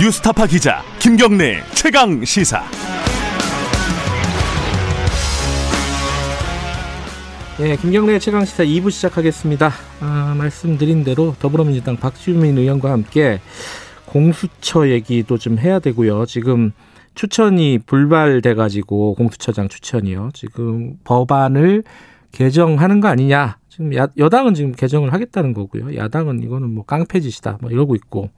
뉴스타파 기자 김경래 최강 시사. 네, 김경래 최강 시사 2부 시작하겠습니다. 아, 말씀드린 대로 더불어민주당 박주민 의원과 함께 공수처 얘기도 좀 해야 되고요. 지금 추천이 불발돼 가지고 공수처장 추천이요. 지금 법안을 개정하는 거 아니냐. 지금 야, 여당은 지금 개정을 하겠다는 거고요. 야당은 이거는 뭐 깡패짓이다. 뭐 이러고 있고.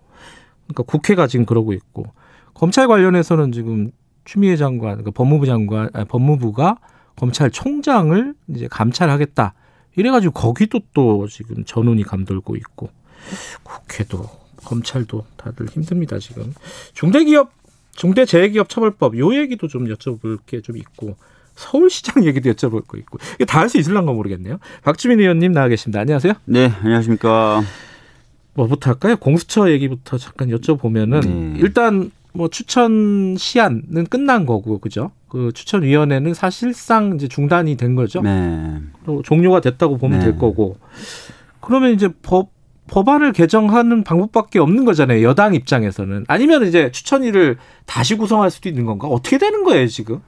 그러니까 국회가 지금 그러고 있고. 검찰 관련해서는 지금 추미애 장관, 그러니까 법무부 장관, 아니, 법무부가 검찰총장을 이제 감찰하겠다. 이래가지고 거기도 또 지금 전운이 감돌고 있고 국회도 검찰도 다들 힘듭니다 지금 중대기업 중대재해기업처벌법 요 얘기도 좀 여쭤볼 게 좀 있고 서울시장 얘기도 여쭤볼 거 있고 이게 다 할 수 있을란가 모르겠네요. 박주민 의원님 나와 계십니다. 안녕하세요. 네, 안녕하십니까. 뭐부터 할까요? 공수처 얘기부터 잠깐 여쭤보면은 네. 일단 뭐 추천 시한은 끝난 거고 그죠? 그 추천 위원회는 사실상 이제 중단이 된 거죠. 네. 또 종료가 됐다고 보면 네. 될 거고 그러면 이제 법 법안을 개정하는 방법밖에 없는 거잖아요. 여당 입장에서는 아니면 이제 추천위를 다시 구성할 수도 있는 건가? 어떻게 되는 거예요 지금?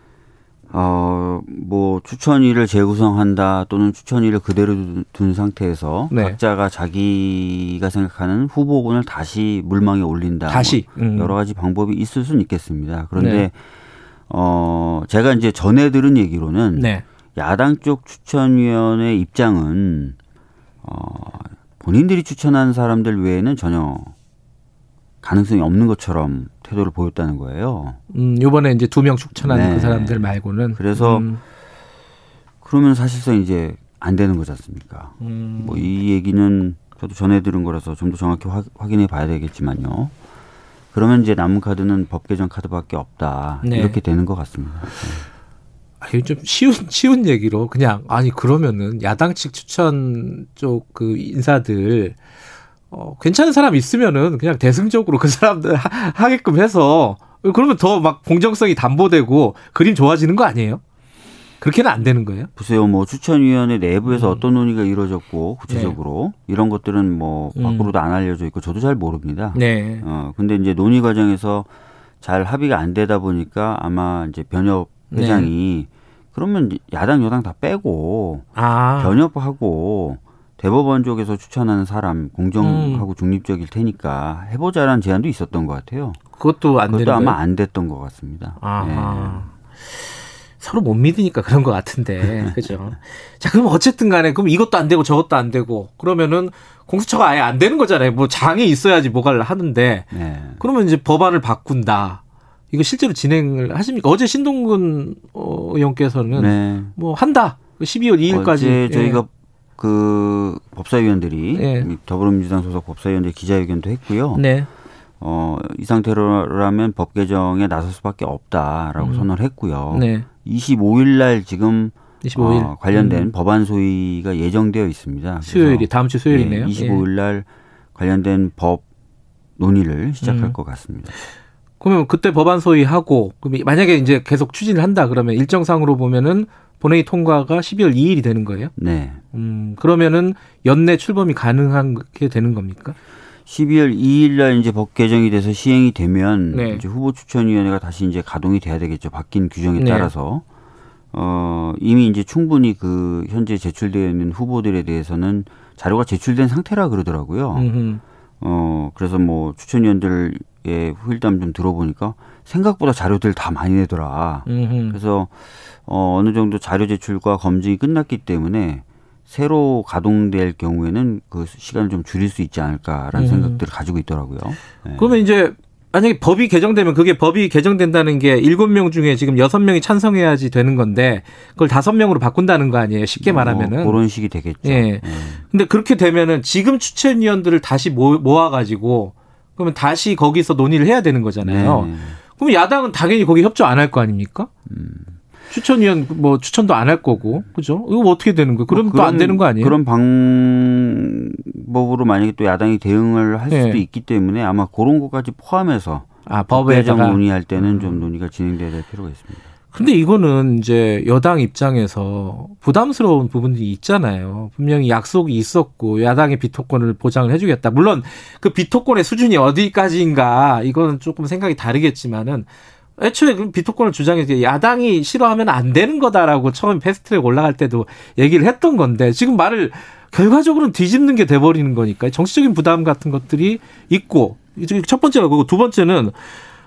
어, 뭐, 추천위를 재구성한다 또는 추천위를 그대로 둔- 둔 상태에서 네. 각자가 자기가 생각하는 후보군을 다시 물망에 올린다. 다시 뭐 음. 여러 가지 방법이 있을 수는 있겠습니다. 그런데, 네. 어, 제가 이제 전해 들은 얘기로는 네. 야당 쪽 추천위원회 입장은, 어, 본인들이 추천한 사람들 외에는 전혀 가능성이 없는 것처럼 태도를 보였다는 거예요. 음, 요번에 이제 두명 추천한 네. 그 사람들 말고는 그래서 음, 그러면 사실상 이제 안 되는 거지 않습니까? 음, 뭐이 얘기는 저도 전해 들은 거라서 좀 더 정확히 확, 확인해 봐야 되겠지만요. 그러면 이제 남은 카드는 법 개정 카드밖에 없다. 네. 이렇게 되는 것 같습니다. 아, 이거 좀 쉬운 쉬운 얘기로 그냥 아니 그러면은 야당 측 추천 쪽 그 인사들 어, 괜찮은 사람 있으면은 그냥 대승적으로 그 사람들 하, 하게끔 해서 그러면 더 막 공정성이 담보되고 그림 좋아지는 거 아니에요? 그렇게는 안 되는 거예요? 보세요. 뭐 추천위원회 내부에서 음. 어떤 논의가 이루어졌고 구체적으로 이런 것들은 뭐 음. 밖으로도 안 알려져 있고 저도 잘 모릅니다. 네. 어 근데 이제 논의 과정에서 잘 합의가 안 되다 보니까 아마 이제 변협 네. 회장이 그러면 야당 여당 다 빼고 아. 변협하고 대법원 쪽에서 추천하는 사람 공정하고 음. 중립적일 테니까 해보자라는 제안도 있었던 것 같아요. 그것도 안 그것도 아마 거예요? 안 됐던 것 같습니다. 아하. 서로 못 믿으니까 그런 것 같은데, 그죠? 자, 그럼 어쨌든 간에, 그럼 이것도 안 되고 저것도 안 되고, 그러면은 공수처가 아예 안 되는 거잖아요. 뭐 장이 있어야지 뭐가를 하는데, 네. 네. 그러면 이제 법안을 바꾼다. 이거 실제로 진행을 하십니까? 어제 신동근 어, 의원께서는 네. 뭐 한다. 12월 2일까지. 어제 저희가 그 법사위원들이 예. 더불어민주당 소속 법사위원들 기자회견도 했고요. 네. 어, 이 상태로라면 법 개정에 나설 수밖에 없다라고 음. 선언을 했고요. 네. 25일 날 지금 25일. 어, 관련된 음. 법안 소위가 예정되어 있습니다. 수요일이 다음 주 수요일이네요. 예, 25일 날 관련된 법 논의를 시작할 음. 것 같습니다. 그러면 그때 법안 소위하고 만약에 이제 계속 추진을 한다 그러면 일정상으로 보면은 본회의 통과가 12월 2일이 되는 거예요. 네. 음 그러면은 연내 출범이 가능한 게 되는 겁니까? 12월 2일 날 이제 법 개정이 돼서 시행이 되면 네. 이제 후보 추천 위원회가 다시 이제 가동이 돼야 되겠죠. 바뀐 규정에 네. 따라서. 어, 이미 이제 충분히 그 현재 제출되어 있는 후보들에 대해서는 자료가 제출된 상태라 그러더라고요. 음흠. 어, 그래서 뭐 추천 위원들 의 후일담 좀 들어보니까 생각보다 자료들 다 많이 내더라. 음흠. 그래서 어, 어느 정도 자료 제출과 검증이 끝났기 때문에 새로 가동될 경우에는 그 시간을 좀 줄일 수 있지 않을까라는 음. 생각들을 가지고 있더라고요. 네. 그러면 이제 만약에 법이 개정되면 그게 법이 개정된다는 게 일곱 명 중에 지금 여섯 명이 찬성해야지 되는 건데 그걸 다섯 명으로 바꾼다는 거 아니에요? 쉽게 말하면은. 뭐 그런 식이 되겠죠. 예. 근데 그렇게 되면은 지금 추천위원들을 다시 모- 모아가지고 그러면 다시 거기서 논의를 해야 되는 거잖아요. 네. 그럼 야당은 당연히 거기 협조 안 할 거 아닙니까? 음. 추천위원 뭐 추천도 안 할 거고 그죠? 이거 뭐 어떻게 되는 거예요? 그럼 뭐 또안 그런- 되는 거 아니에요? 그런 방법으로 만약에 또 야당이 대응을 할 수도 네. 있기 때문에 아마 그런 것까지 포함해서 아법 개정 법에다가 논의할 때는 좀 논의가 진행돼야 될 필요가 있습니다. 근데 이거는 이제 여당 입장에서 부담스러운 부분이 있잖아요. 분명히 약속이 있었고 야당의 비토권을 보장을 해주겠다. 물론 그 비토권의 수준이 어디까지인가 이거는 조금 생각이 다르겠지만은 애초에 그 비토권을 주장해서 야당이 싫어하면 안 되는 거다라고 처음 패스트트랙 올라갈 때도 얘기를 했던 건데 지금 말을 결과적으로는 뒤집는 게 돼버리는 거니까 정치적인 부담 같은 것들이 있고 첫 번째가 그고 두 번째는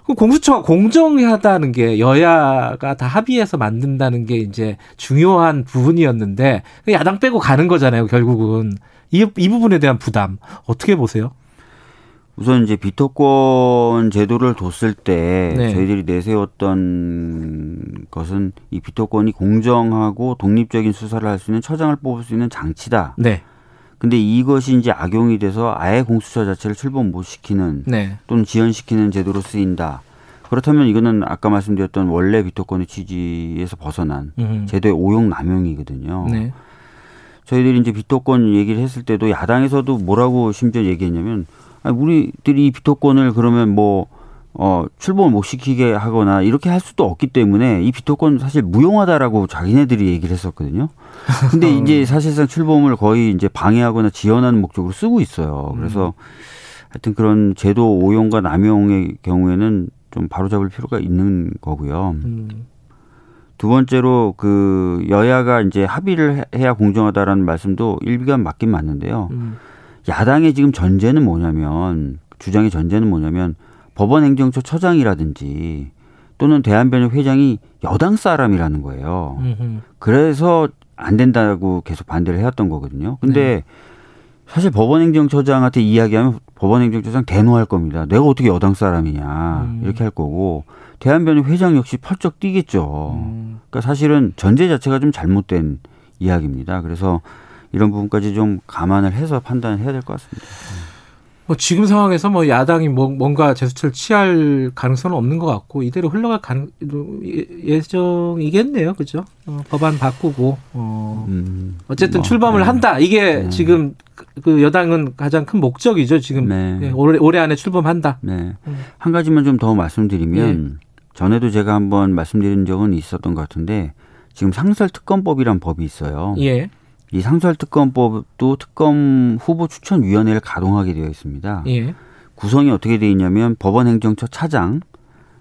그 공수처가 공정하다는 게 여야가 다 합의해서 만든다는 게 이제 중요한 부분이었는데 야당 빼고 가는 거잖아요 결국은 이, 이 부분에 대한 부담 어떻게 보세요? 우선 이제 비토권 제도를 뒀을 때 네. 저희들이 내세웠던 것은 이 비토권이 공정하고 독립적인 수사를 할 수 있는 처장을 뽑을 수 있는 장치다. 네. 근데 이것이 이제 악용이 돼서 아예 공수처 자체를 출범 못 시키는 네. 또는 지연시키는 제도로 쓰인다. 그렇다면 이거는 아까 말씀드렸던 원래 비토권의 취지에서 벗어난 음. 제도의 오용 남용이거든요. 네. 저희들이 이제 비토권 얘기를 했을 때도 야당에서도 뭐라고 심지어 얘기했냐면 아니, 우리들이 이 비토권을 그러면 뭐 어, 출범을 못 시키게 하거나 이렇게 할 수도 없기 때문에 이 비토권 사실 무용하다라고 자기네들이 얘기를 했었거든요. 근데 이제 사실상 출범을 거의 이제 방해하거나 지연하는 목적으로 쓰고 있어요. 그래서 하여튼 그런 제도 오용과 남용의 경우에는 좀 바로잡을 필요가 있는 거고요. 두 번째로 그 여야가 이제 합의를 해야 공정하다라는 말씀도 일비가 맞긴 맞는데요. 음. 야당의 지금 전제는 뭐냐면 주장의 전제는 뭐냐면 법원행정처 처장이라든지 또는 대한변협 회장이 여당 사람이라는 거예요. 음흠. 그래서 안 된다고 계속 반대를 해왔던 거거든요. 근데 네. 사실 법원행정처장한테 이야기하면 법원행정처장 대노할 겁니다. 내가 어떻게 여당 사람이냐 음. 이렇게 할 거고 대한변협 회장 역시 펄쩍 뛰겠죠. 음. 그러니까 사실은 전제 자체가 좀 잘못된 이야기입니다. 그래서 이런 부분까지 좀 감안을 해서 판단을 해야 될 것 같습니다. 뭐 지금 상황에서 뭐 야당이 뭐 뭔가 제스처를 취할 가능성은 없는 것 같고 이대로 흘러갈 가능 예정이겠네요, 그죠? 어, 법안 바꾸고 어 음, 어쨌든 뭐, 출범을 네. 한다. 이게 네. 지금 그 여당은 가장 큰 목적이죠. 지금 네. 예, 올해, 올해 안에 출범한다. 네. 음. 한 가지만 좀 더 말씀드리면 예. 전에도 제가 한번 말씀드린 적은 있었던 것 같은데 지금 상설 특검법이란 법이 있어요. 예. 이 상설특검법도 특검 후보 추천위원회를 가동하게 되어 있습니다. 예. 구성이 어떻게 되어 있냐면 법원행정처 차장,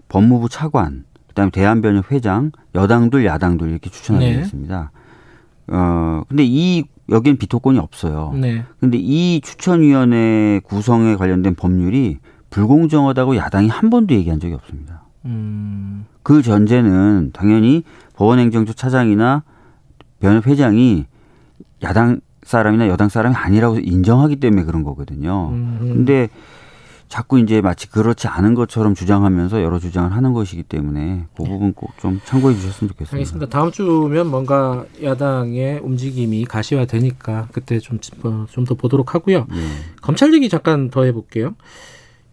법무부 차관, 그다음에 대한변협 회장, 여당들, 야당들 이렇게 추천하게 네. 되어 있습니다. 어 근데 이 여기엔 비토권이 없어요. 네. 근데 이 추천위원회 구성에 관련된 법률이 불공정하다고 야당이 한 번도 얘기한 적이 없습니다. 음. 그 전제는 당연히 법원행정처 차장이나 변협 회장이 야당 사람이나 여당 사람이 아니라고 인정하기 때문에 그런 거거든요. 음. 근데 자꾸 이제 마치 그렇지 않은 것처럼 주장하면서 여러 주장을 하는 것이기 때문에 그 네. 부분 꼭 좀 참고해 주셨으면 좋겠습니다. 알겠습니다. 다음 주면 뭔가 야당의 움직임이 가시화되니까 그때 좀 좀더 어, 보도록 하고요. 네. 검찰 얘기 잠깐 더 해볼게요.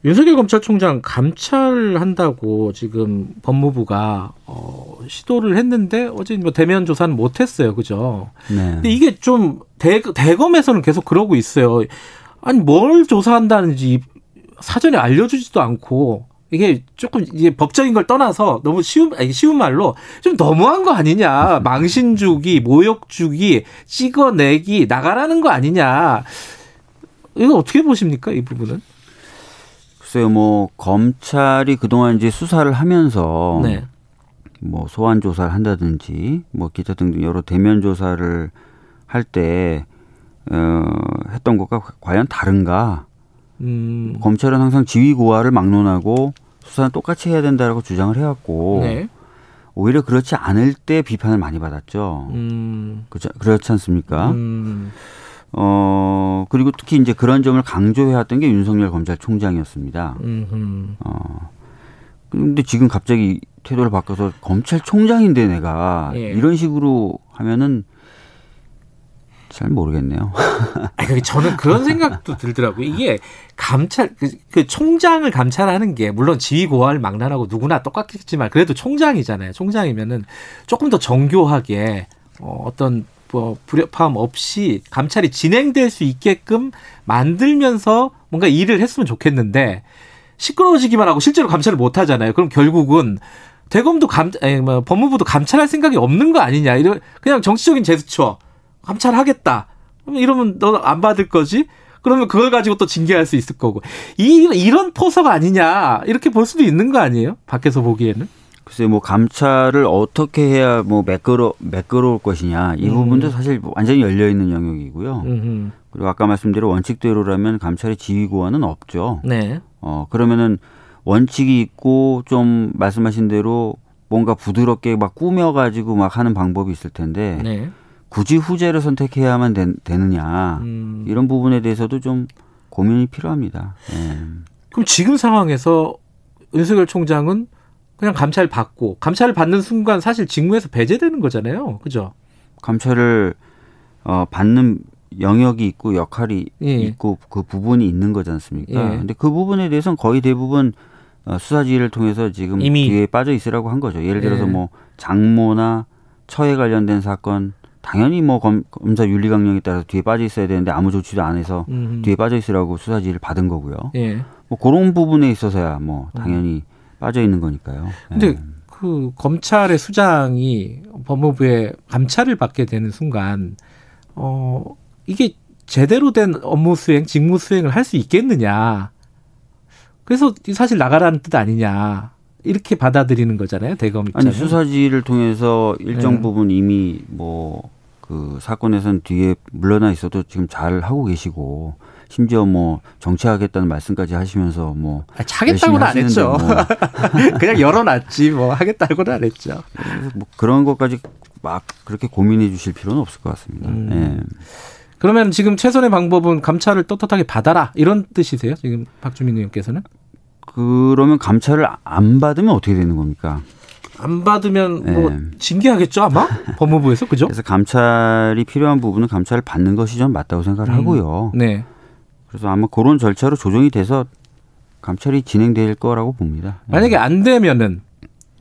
윤석열 검찰총장 감찰한다고 지금 법무부가 어, 시도를 했는데 어제 뭐 대면 조사는 못했어요, 그죠? 네. 근데 이게 좀 대, 대검에서는 계속 그러고 있어요. 아니 뭘 조사한다는지 사전에 알려주지도 않고 이게 조금 이제 법적인 걸 떠나서 너무 쉬운 아니 쉬운 말로 좀 너무한 거 아니냐 망신 주기 모욕 주기 찍어내기 나가라는 거 아니냐 이거 어떻게 보십니까 이 부분은? 글쎄요, 뭐 검찰이 그동안 이제 수사를 하면서 네. 뭐 소환 조사를 한다든지 뭐 기타 등등 여러 대면 조사를 할때 어, 했던 것과 과연 다른가? 음. 검찰은 항상 지휘 고하를 막론하고 수사는 똑같이 해야 된다라고 주장을 해왔고 네. 오히려 그렇지 않을 때 비판을 많이 받았죠. 음. 그렇지, 그렇지 않습니까? 음. 어, 그리고 특히 이제 그런 점을 강조해왔던 게 윤석열 검찰총장이었습니다. 음흠. 어, 근데 지금 갑자기 태도를 바꿔서 검찰총장인데 내가 예. 이런 식으로 하면은 잘 모르겠네요. 아니, 저는 그런 생각도 들더라고요. 이게 감찰, 그, 그 총장을 감찰하는 게 물론 지휘 고하를 막론하고 누구나 똑같겠지만 그래도 총장이잖아요. 총장이면은 조금 더 정교하게 어, 어떤 뭐 불협화음 없이 감찰이 진행될 수 있게끔 만들면서 뭔가 일을 했으면 좋겠는데 시끄러워지기만 하고 실제로 감찰을 못 하잖아요. 그럼 결국은 대검도 감, 아니, 뭐, 법무부도 감찰할 생각이 없는 거 아니냐. 이런, 그냥 정치적인 제스처. 감찰하겠다. 이러면 너 안 받을 거지? 그러면 그걸 가지고 또 징계할 수 있을 거고. 이, 이런 포석 아니냐. 이렇게 볼 수도 있는 거 아니에요? 밖에서 보기에는? 글쎄 뭐 감찰을 어떻게 해야 뭐 매끄러 매끄러울 것이냐 이 음. 부분도 사실 완전히 열려 있는 영역이고요. 음흠. 그리고 아까 말씀대로 원칙대로라면 감찰의 지휘고하는 없죠. 네. 어 그러면은 원칙이 있고 좀 말씀하신 대로 뭔가 부드럽게 막 꾸며 가지고 막 하는 방법이 있을 텐데 네. 굳이 후제를 선택해야만 되, 느냐 음. 이런 부분에 대해서도 좀 고민이 필요합니다. 네. 그럼 지금 상황에서 윤석열 총장은 그냥 감찰 받고 감찰을 받는 순간 사실 직무에서 배제되는 거잖아요. 그죠? 감찰을 어, 받는 영역이 있고 역할이 예. 있고 그 부분이 있는 거지 않습니까? 예. 근데 그 부분에 대해서는 거의 대부분 어, 수사지휘를 통해서 지금 이미 뒤에 빠져 있으라고 한 거죠. 예를 들어서 예. 뭐 장모나 처에 관련된 사건 당연히 뭐 검, 검사 윤리 강령에 따라서 뒤에 빠져 있어야 되는데 아무 조치도 안 해서 음흠. 뒤에 빠져 있으라고 수사지휘를 받은 거고요. 예. 뭐 그런 부분에 있어서야 뭐 당연히 음. 빠져 있는 거니까요. 근데 예. 그 검찰의 수장이 법무부에 감찰을 받게 되는 순간 어 이게 제대로 된 업무 수행, 직무 수행을 할 수 있겠느냐. 그래서 사실 나가라는 뜻 아니냐. 이렇게 받아들이는 거잖아요, 대검 입장은. 아니, 수사지를 통해서 일정 네. 부분 이미 뭐 그 사건에선 뒤에 물러나 있어도 지금 잘 하고 계시고 심지어 뭐 정치하겠다는 말씀까지 하시면서 뭐 아, 하겠다고는 안 했죠. 뭐. 그냥 열어놨지 뭐 하겠다고는 안 했죠. 뭐 그런 것까지 막 그렇게 고민해 주실 필요는 없을 것 같습니다. 음. 네. 그러면 지금 최선의 방법은 감찰을 떳떳하게 받아라 이런 뜻이세요? 지금 박주민 의원께서는? 그러면 감찰을 안 받으면 어떻게 되는 겁니까? 안 받으면 뭐 네. 징계하겠죠 아마 법무부에서 그죠? 그래서 감찰이 필요한 부분은 감찰을 받는 것이 좀 맞다고 생각을 음. 하고요. 네. 그래서 아마 그런 절차로 조정이 돼서 감찰이 진행될 거라고 봅니다. 만약에 안 되면은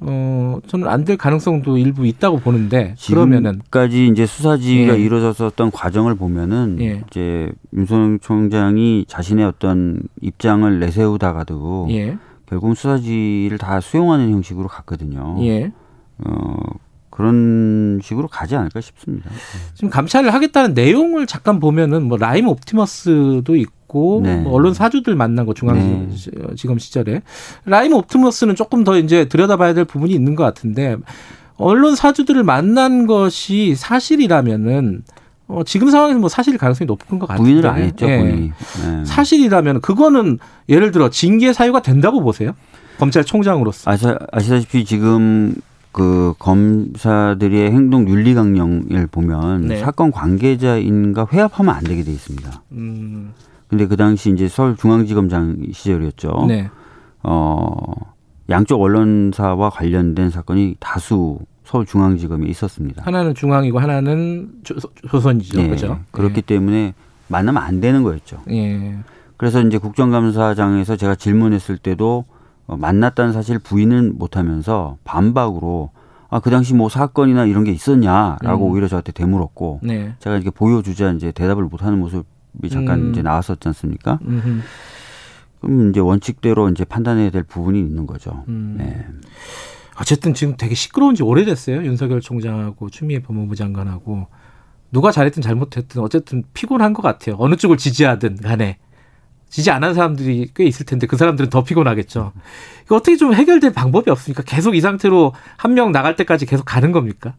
어 저는 안 될 가능성도 일부 있다고 보는데 그러면은 까지 이제 수사지가 예. 이루어졌었던 과정을 보면은 예. 이제 윤석열 총장이 자신의 어떤 입장을 내세우다가도 예. 결국 수사지를 다 수용하는 형식으로 갔거든요. 예. 어 그런 식으로 가지 않을까 싶습니다. 지금 감찰을 하겠다는 내용을 잠깐 보면은 뭐 라임 옵티머스도 있고 네. 뭐 언론 사주들 만난 거 중앙지검 네. 시절에 라임 옵티머스는 조금 더 이제 들여다봐야 될 부분이 있는 것 같은데 언론 사주들을 만난 것이 사실이라면은 어, 지금 상황에서 뭐 사실 가능성이 높은 것 같은데 부인을 안 했죠. 예. 네. 사실이라면 그거는 예를 들어 징계 사유가 된다고 보세요? 검찰총장으로서 아시, 아시다시피 지금 그 검사들의 행동 윤리 강령을 보면 네. 사건 관계자인가 회합하면 안 되게 돼 있습니다. 음. 근데 그 당시 이제 서울중앙지검장 시절이었죠. 네. 어, 양쪽 언론사와 관련된 사건이 다수 서울중앙지검에 있었습니다. 하나는 중앙이고 하나는 조, 선이죠 네. 그죠? 그렇기 네. 때문에 만나면 안 되는 거였죠. 예. 그래서 이제 국정감사장에서 제가 질문했을 때도 어, 만났다는 사실 부인은 못하면서 반박으로 아, 그 당시 뭐 사건이나 이런 게 있었냐라고 음. 오히려 저한테 되물었고 네. 제가 이렇게 보여주자 이제 대답을 못하는 모습이 잠깐 음. 이제 나왔었지 않습니까? 음흠. 그럼 이제 원칙대로 이제 판단해야 될 부분이 있는 거죠. 음. 네. 어쨌든 지금 되게 시끄러운 지 오래됐어요. 윤석열 총장하고 추미애 법무부 장관하고 누가 잘했든 잘못했든 어쨌든 피곤한 것 같아요. 어느 쪽을 지지하든 간에. 지지 안 한 사람들이 꽤 있을 텐데 그 사람들은 더 피곤하겠죠. 이거 어떻게 좀 해결될 방법이 없습니까? 계속 이 상태로 한 명 나갈 때까지 계속 가는 겁니까?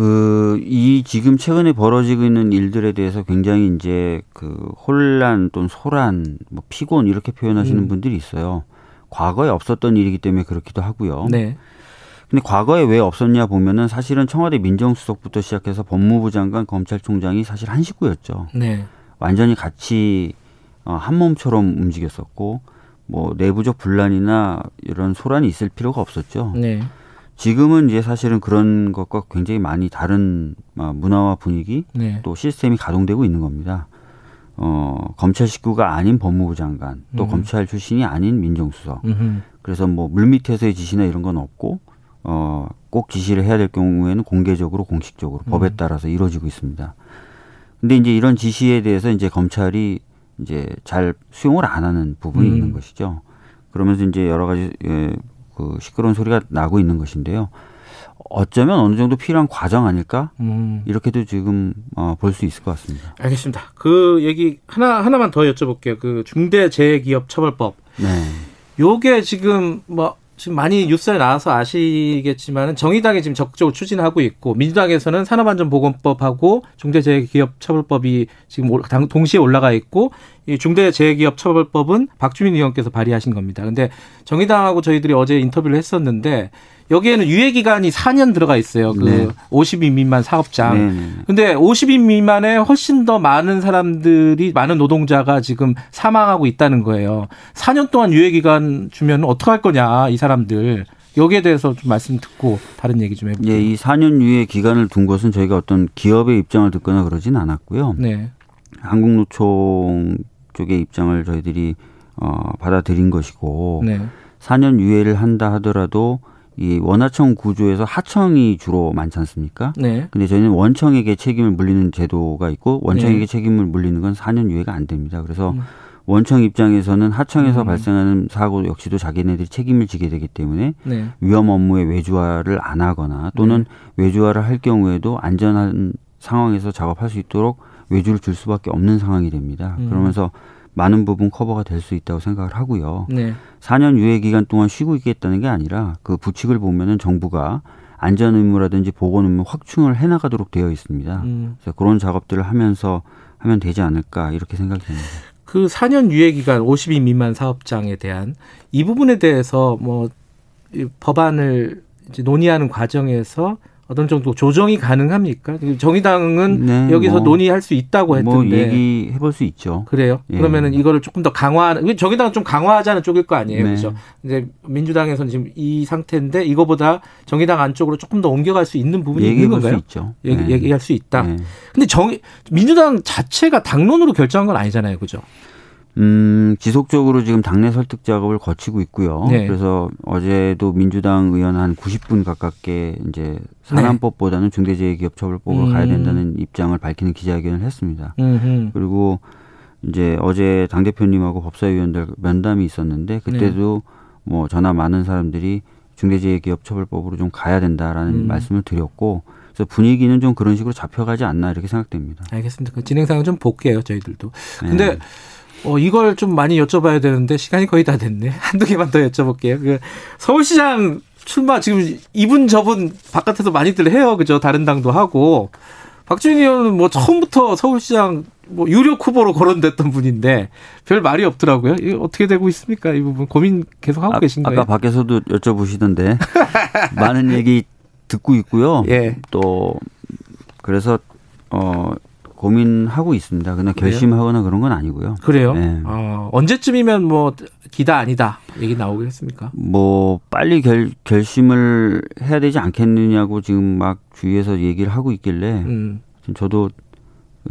그, 이 지금 최근에 벌어지고 있는 일들에 대해서 굉장히 이제 그 혼란 또는 소란, 뭐 피곤 이렇게 표현하시는 음. 분들이 있어요. 과거에 없었던 일이기 때문에 그렇기도 하고요. 네. 근데 과거에 왜 없었냐 보면은 사실은 청와대 민정수석부터 시작해서 법무부 장관, 검찰총장이 사실 한 식구였죠. 네. 완전히 같이 어, 한 몸처럼 움직였었고 뭐 내부적 분란이나 이런 소란이 있을 필요가 없었죠. 네. 지금은 이제 사실은 그런 것과 굉장히 많이 다른 어, 문화와 분위기 네. 또 시스템이 가동되고 있는 겁니다. 어, 검찰 식구가 아닌 법무부 장관 또 음. 검찰 출신이 아닌 민정수석 음흠. 그래서 뭐 물밑에서의 지시나 이런 건 없고 어, 꼭 지시를 해야 될 경우에는 공개적으로 공식적으로 음. 법에 따라서 이루어지고 있습니다. 근데 이제 이런 지시에 대해서 이제 검찰이 이제 잘 수용을 안 하는 부분이 음. 있는 것이죠. 그러면서 이제 여러 가지 예, 그 시끄러운 소리가 나고 있는 것인데요. 어쩌면 어느 정도 필요한 과정 아닐까? 음. 이렇게도 지금 어, 볼 수 있을 것 같습니다. 알겠습니다. 그 얘기 하나 하나만 더 여쭤볼게요. 그 중대재해기업처벌법. 네. 요게 지금 뭐 지금 많이 뉴스에 나와서 아시겠지만 정의당이 지금 적극적으로 추진하고 있고 민주당에서는 산업안전보건법하고 중대재해기업처벌법이 지금 동시에 올라가 있고 이 중대재해기업처벌법은 박주민 의원께서 발의하신 겁니다. 근데 정의당하고 저희들이 어제 인터뷰를 했었는데 여기에는 유예 기간이 4년 들어가 있어요. 그 네. 50인 미만 사업장. 네, 네. 근데 50인 미만에 훨씬 더 많은 사람들이 많은 노동자가 지금 사망하고 있다는 거예요. 4년 동안 유예 기간 주면 어떡할 거냐, 이 사람들. 여기에 대해서 좀 말씀 듣고 다른 얘기 좀 해볼게요. 예, 이 4년 유예 기간을 둔 것은 저희가 어떤 기업의 입장을 듣거나 그러진 않았고요. 네. 한국노총 쪽의 입장을 저희들이 어, 받아들인 것이고 네. 4년 유예를 한다 하더라도 이 원하청 구조에서 하청이 주로 많지 않습니까? 네. 근데 저희는 원청에게 책임을 물리는 제도가 있고 원청에게 네. 책임을 물리는 건 4년 유예가 안 됩니다. 그래서 음. 원청 입장에서는 하청에서 음. 발생하는 사고 역시도 자기네들이 책임을 지게 되기 때문에 네. 위험 업무의 외주화를 안 하거나 또는 네. 외주화를 할 경우에도 안전한 상황에서 작업할 수 있도록 외주를 줄 수밖에 없는 상황이 됩니다. 음. 그러면서 많은 부분 커버가 될 수 있다고 생각을 하고요. 네. 4년 유예 기간 동안 쉬고 있겠다는 게 아니라 그 부칙을 보면은 정부가 안전 의무라든지 보건 의무 확충을 해 나가도록 되어 있습니다. 음. 그래서 그런 작업들을 하면서 하면 되지 않을까 이렇게 생각이 됩니다. 그 4년 유예 기간 50인 미만 사업장에 대한 이 부분에 대해서 뭐 법안을 이제 논의하는 과정에서 어떤 정도 조정이 가능합니까? 정의당은 네, 여기서 뭐, 논의할 수 있다고 뭐 했던데. 뭐 얘기해 볼 수 있죠. 그래요? 예. 그러면은 이거를 조금 더 강화하는 정의당은 좀 강화하자는 쪽일 거 아니에요. 네. 그렇죠? 이제 민주당에서는 지금 이 상태인데 이거보다 정의당 안쪽으로 조금 더 옮겨갈 수 있는 부분이 있는 건가요? 수 있죠. 얘기, 네. 얘기할 수 있다. 네. 근데 정 민주당 자체가 당론으로 결정한 건 아니잖아요. 그죠? 음, 지속적으로 지금 당내 설득 작업을 거치고 있고요. 네. 그래서 어제도 민주당 의원 한 90분 가깝게 이제 산안법보다는 중대재해기업처벌법으로 음. 가야 된다는 입장을 밝히는 기자회견을 했습니다. 음흠. 그리고 이제 어제 당 대표님하고 법사위원들 면담이 있었는데 그때도 네. 뭐 전화 많은 사람들이 중대재해기업처벌법으로 좀 가야 된다라는 음. 말씀을 드렸고 그래서 분위기는 좀 그런 식으로 잡혀가지 않나 이렇게 생각됩니다. 알겠습니다. 그 진행상은 좀 볼게요 저희들도. 근데 네. 어, 이걸 좀 많이 여쭤봐야 되는데 시간이 거의 다 됐네. 한두 개만 더 여쭤볼게요. 그 서울시장 출마 지금 이분 저분 바깥에서 많이들 해요. 그죠? 다른 당도 하고. 박주민 의원은 뭐 처음부터 서울시장 뭐 유력 후보로 거론됐던 분인데 별 말이 없더라고요. 이게 어떻게 되고 있습니까? 이 부분 고민 계속 하고 아, 계신 거예요? 아까 밖에서도 여쭤보시던데 많은 얘기 듣고 있고요. 예. 또 그래서 어 고민하고 있습니다. 그냥 결심하거나 그런 건 아니고요. 그래요? 네. 어, 언제쯤이면 뭐 기다 아니다 얘기 나오겠습니까? 뭐 빨리 결, 결심을 해야 되지 않겠느냐고 지금 막 주위에서 얘기를 하고 있길래 음. 저도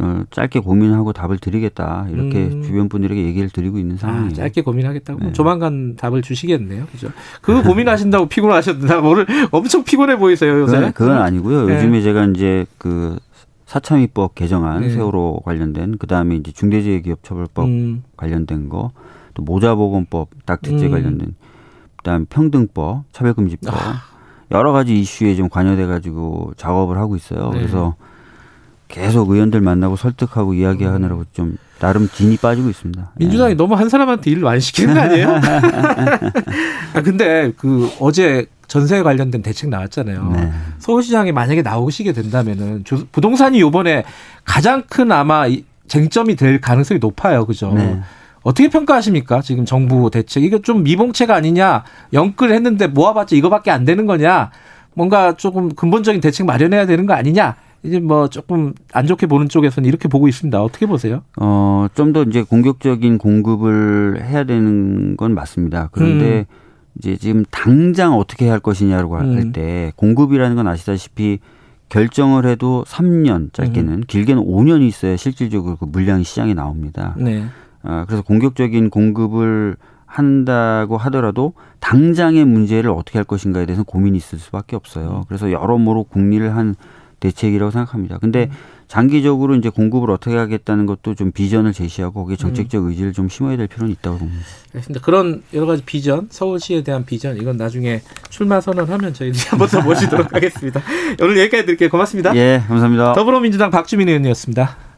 어, 짧게 고민하고 답을 드리겠다 이렇게 음. 주변 분들에게 얘기를 드리고 있는 아, 상황이에요. 아, 짧게 고민하겠다고 네. 조만간 답을 주시겠네요, 그죠? 그 고민하신다고 피곤하셨나? 오늘 엄청 피곤해 보이세요 요새. 그건, 그건 아니고요. 네. 요즘에 제가 이제 그 사참위법 개정안 네. 세월호 관련된 그다음에 이제 중대재해기업처벌법 음. 관련된 거 또 모자보건법 딱지제 음. 관련된 그다음 평등법 차별금지법 아. 여러 가지 이슈에 좀 관여돼 가지고 작업을 하고 있어요. 네. 그래서 계속 의원들 만나고 설득하고 이야기하느라고 좀 나름 진이 빠지고 있습니다. 민주당이 네. 너무 한 사람한테 일을 많이 시키는 거 아니에요? 아 근데 그 어제 전세 관련된 대책 나왔잖아요. 네. 서울시장이 만약에 나오시게 된다면은 부동산이 요번에 가장 큰 아마 쟁점이 될 가능성이 높아요. 그죠? 네. 어떻게 평가하십니까? 지금 정부 대책. 이거 좀 미봉책 아니냐? 영끌 했는데 모아봤자 이거밖에 안 되는 거냐? 뭔가 조금 근본적인 대책 마련해야 되는 거 아니냐? 이제 뭐 조금 안 좋게 보는 쪽에서는 이렇게 보고 있습니다. 어떻게 보세요? 어, 좀 더 이제 공격적인 공급을 해야 되는 건 맞습니다. 그런데 음. 이제 지금 당장 어떻게 할 것이냐고 음. 할때 공급이라는 건 아시다시피 결정을 해도 3년 짧게는 음. 길게는 5년이 있어야 실질적으로 그 물량이 시장에 나옵니다. 네. 아, 그래서 공격적인 공급을 한다고 하더라도 당장의 문제를 어떻게 할 것인가에 대해서 고민이 있을 수밖에 없어요. 음. 그래서 여러모로 국리를 한 대책이라고 생각합니다. 근데 음. 장기적으로 이제 공급을 어떻게 하겠다는 것도 좀 비전을 제시하고 거기에 정책적 음. 의지를 좀 심어야 될 필요는 있다고 봅니다. 알겠습니다. 그런 여러 가지 비전, 서울시에 대한 비전 이건 나중에 출마 선언하면 저희들이 한번 더 모시도록 하겠습니다. 오늘 여기까지 드릴게요. 고맙습니다. 예, 감사합니다. 더불어민주당 박주민 의원이었습니다.